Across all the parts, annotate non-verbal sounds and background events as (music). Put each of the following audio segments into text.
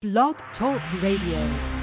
Blog Talk Radio.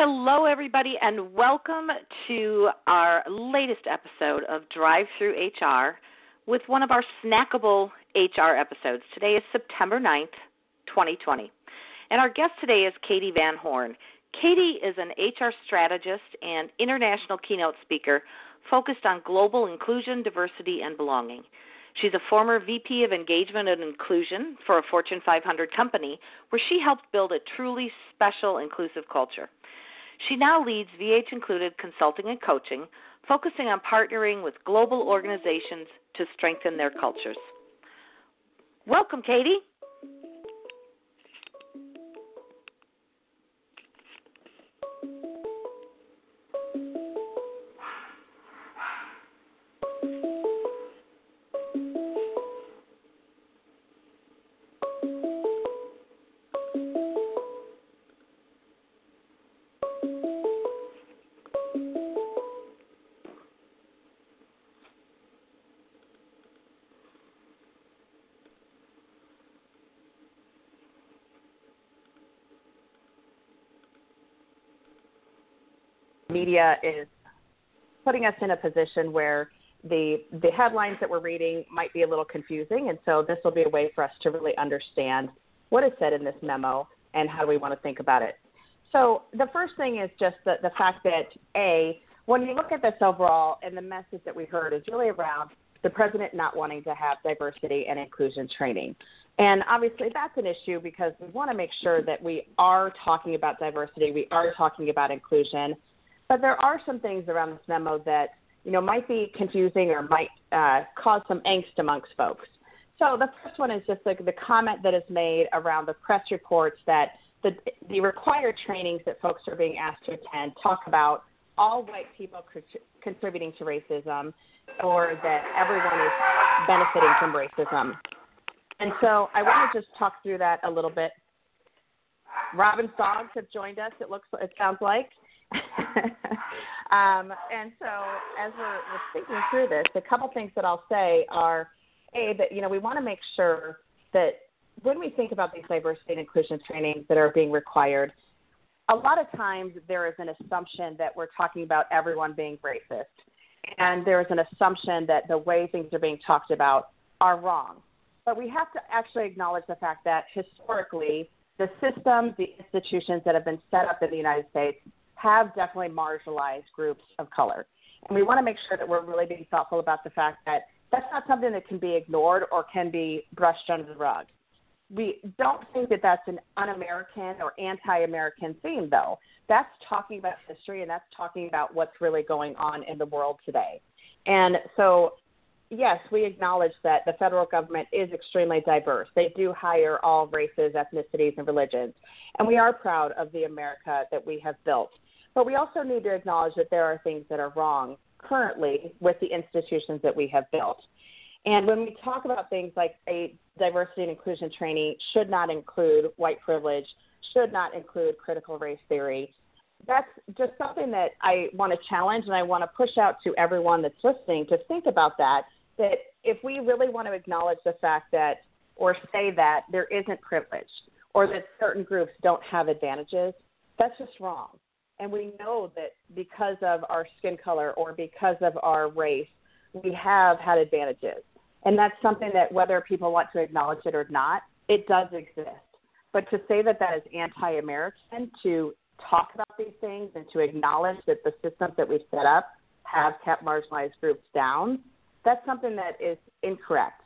Hello, everybody, and welcome to our latest episode of Drive Through HR with one of our snackable HR episodes. Today is September 9th, 2020. And our guest today is Katee Van Horn. Katee is an HR strategist and international keynote speaker focused on global inclusion, diversity, and belonging. She's a former VP of Engagement and Inclusion for a Fortune 500 company where she helped build a truly special inclusive culture. She now leads VH Included Consulting and Coaching, focusing on partnering with global organizations to strengthen their cultures. Welcome, Katee. Media is putting us in a position where the the headlines that we're reading might be a little confusing, and so this will be a way for us to really understand what is said in this memo and how do we want to think about it. So the first thing is just the, the fact that a when you look at this overall, and the message that we heard is really around the president not wanting to have diversity and inclusion training. And obviously, that's an issue because we want to make sure that we are talking about diversity, we are talking about inclusion, but there are some things around this memo that you know might be confusing or might uh, cause some angst amongst folks. So the first one is just the, the comment that is made around the press reports that the, the required trainings that folks are being asked to attend talk about all white people contributing to racism or that everyone is benefiting from racism. And so I want to just talk through that a little bit. Robin's dogs have joined us. It looks, it sounds like. (laughs) um, and so, as we're, we're thinking through this, a couple things that I'll say are, a that you know we want to make sure that when we think about these diversity and inclusion trainings that are being required, a lot of times there is an assumption that we're talking about everyone being racist, and there is an assumption that the way things are being talked about are wrong. But we have to actually acknowledge the fact that historically, the systems, the institutions that have been set up in the United States have definitely marginalized groups of color. And we want to make sure that we're really being thoughtful about the fact that that's not something that can be ignored or can be brushed under the rug. We don't think that that's an un American or anti American theme, though. That's talking about history and that's talking about what's really going on in the world today. And so, yes, we acknowledge that the federal government is extremely diverse. They do hire all races, ethnicities, and religions. And we are proud of the America that we have built. But we also need to acknowledge that there are things that are wrong currently with the institutions that we have built. And when we talk about things like a diversity and inclusion training should not include white privilege, should not include critical race theory, that's just something that I want to challenge and I want to push out to everyone that's listening to think about that. That if we really want to acknowledge the fact that, or say that there isn't privilege, or that certain groups don't have advantages, that's just wrong. And we know that because of our skin color or because of our race, we have had advantages. And that's something that whether people want to acknowledge it or not, it does exist. But to say that that is anti American, to talk about these things and to acknowledge that the systems that we've set up have kept marginalized groups down, that's something that is incorrect.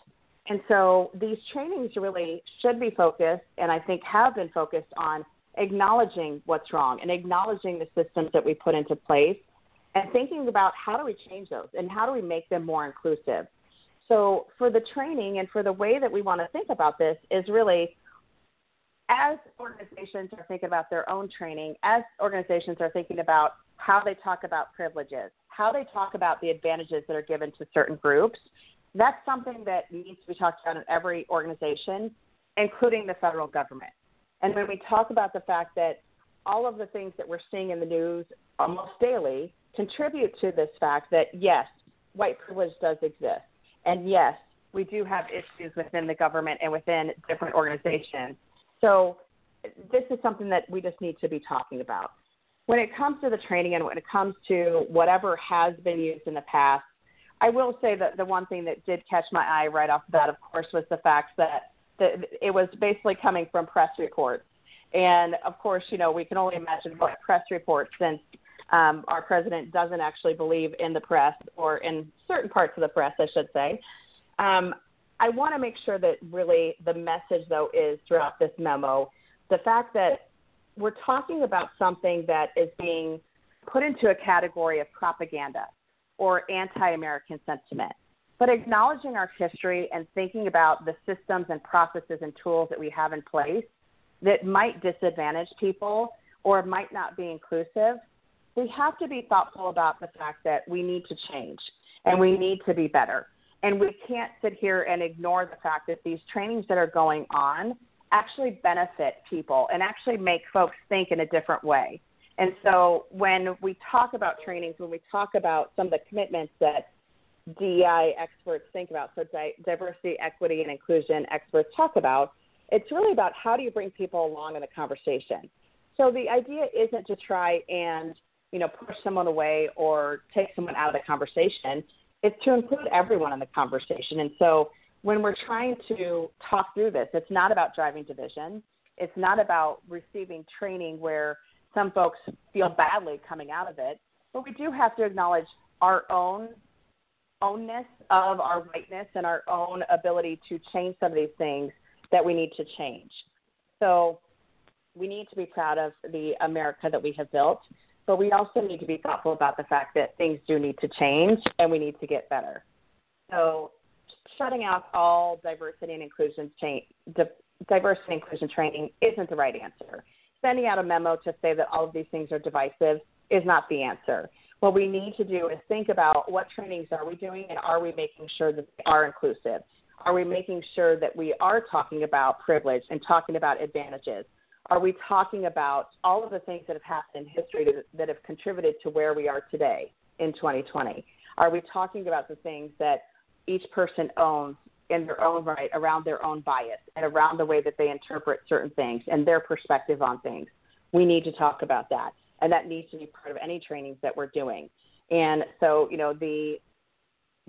And so these trainings really should be focused, and I think have been focused on acknowledging what's wrong and acknowledging the systems that we put into place and thinking about how do we change those and how do we make them more inclusive. So, for the training and for the way that we want to think about this, is really as organizations are thinking about their own training, as organizations are thinking about how they talk about privileges, how they talk about the advantages that are given to certain groups, that's something that needs to be talked about in every organization, including the federal government. And when we talk about the fact that all of the things that we're seeing in the news almost daily contribute to this fact that yes, white privilege does exist. And yes, we do have issues within the government and within different organizations. So this is something that we just need to be talking about. When it comes to the training and when it comes to whatever has been used in the past, I will say that the one thing that did catch my eye right off the bat, of course, was the fact that it was basically coming from press reports. And of course, you know, we can only imagine what press reports since um, our president doesn't actually believe in the press or in certain parts of the press, I should say. Um, I want to make sure that really the message, though, is throughout this memo the fact that we're talking about something that is being put into a category of propaganda or anti American sentiment. But acknowledging our history and thinking about the systems and processes and tools that we have in place that might disadvantage people or might not be inclusive, we have to be thoughtful about the fact that we need to change and we need to be better. And we can't sit here and ignore the fact that these trainings that are going on actually benefit people and actually make folks think in a different way. And so when we talk about trainings, when we talk about some of the commitments that DEI experts think about, so di- diversity, equity, and inclusion experts talk about, it's really about how do you bring people along in the conversation. So the idea isn't to try and you know push someone away or take someone out of the conversation. It's to include everyone in the conversation. And so when we're trying to talk through this, it's not about driving division. It's not about receiving training where some folks feel badly coming out of it, but we do have to acknowledge our own ownness of our whiteness and our own ability to change some of these things that we need to change. So we need to be proud of the America that we have built, but we also need to be thoughtful about the fact that things do need to change and we need to get better. So shutting out all diversity and inclusion cha- diversity and inclusion training isn't the right answer sending out a memo to say that all of these things are divisive is not the answer. What we need to do is think about what trainings are we doing and are we making sure that they are inclusive? Are we making sure that we are talking about privilege and talking about advantages? Are we talking about all of the things that have happened in history that have contributed to where we are today in 2020? Are we talking about the things that each person owns in their own right around their own bias and around the way that they interpret certain things and their perspective on things. We need to talk about that. And that needs to be part of any trainings that we're doing. And so, you know, the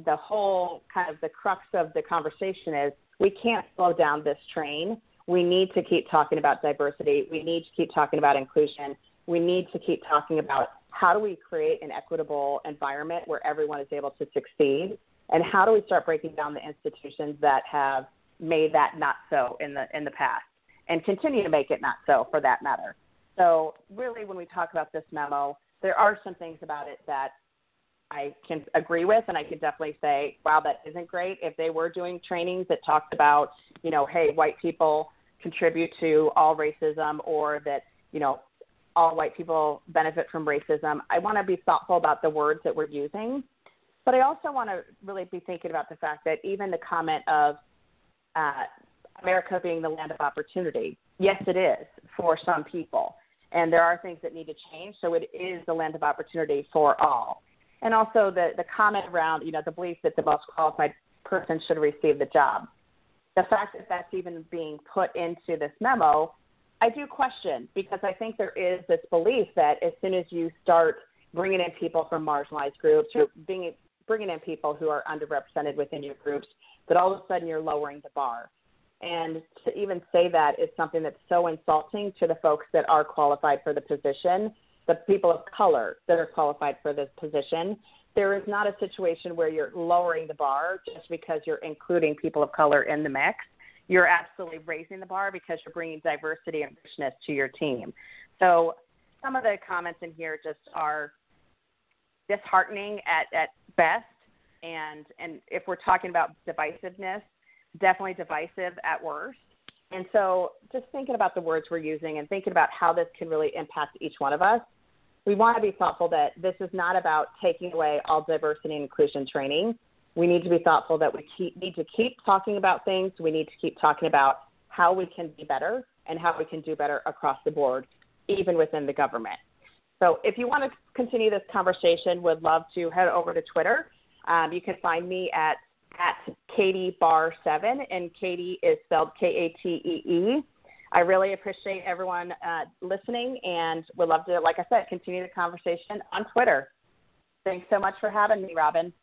the whole kind of the crux of the conversation is we can't slow down this train. We need to keep talking about diversity. We need to keep talking about inclusion. We need to keep talking about how do we create an equitable environment where everyone is able to succeed and how do we start breaking down the institutions that have made that not so in the in the past and continue to make it not so for that matter. So really when we talk about this memo, there are some things about it that I can agree with and I can definitely say, wow, that isn't great. If they were doing trainings that talked about, you know, hey, white people contribute to all racism or that, you know, all white people benefit from racism, I want to be thoughtful about the words that we're using but I also want to really be thinking about the fact that even the comment of uh, America being the land of opportunity, yes, it is for some people. And there are things that need to change. So it is the land of opportunity for all. And also the, the comment around, you know, the belief that the most qualified person should receive the job. The fact that that's even being put into this memo, I do question because I think there is this belief that as soon as you start bringing in people from marginalized groups or being bringing in people who are underrepresented within your groups, that all of a sudden you're lowering the bar. And to even say that is something that's so insulting to the folks that are qualified for the position, the people of color that are qualified for this position. There is not a situation where you're lowering the bar just because you're including people of color in the mix. You're absolutely raising the bar because you're bringing diversity and richness to your team. So some of the comments in here just are disheartening at, at best and and if we're talking about divisiveness, definitely divisive at worst. And so, just thinking about the words we're using and thinking about how this can really impact each one of us, we want to be thoughtful that this is not about taking away all diversity and inclusion training. We need to be thoughtful that we keep, need to keep talking about things. We need to keep talking about how we can be better and how we can do better across the board, even within the government. So if you want to continue this conversation, would love to head over to Twitter. Um, you can find me at at Katee Bar Seven, and Katee is spelled K A T E E. I really appreciate everyone uh, listening, and would love to, like I said, continue the conversation on Twitter. Thanks so much for having me, Robin.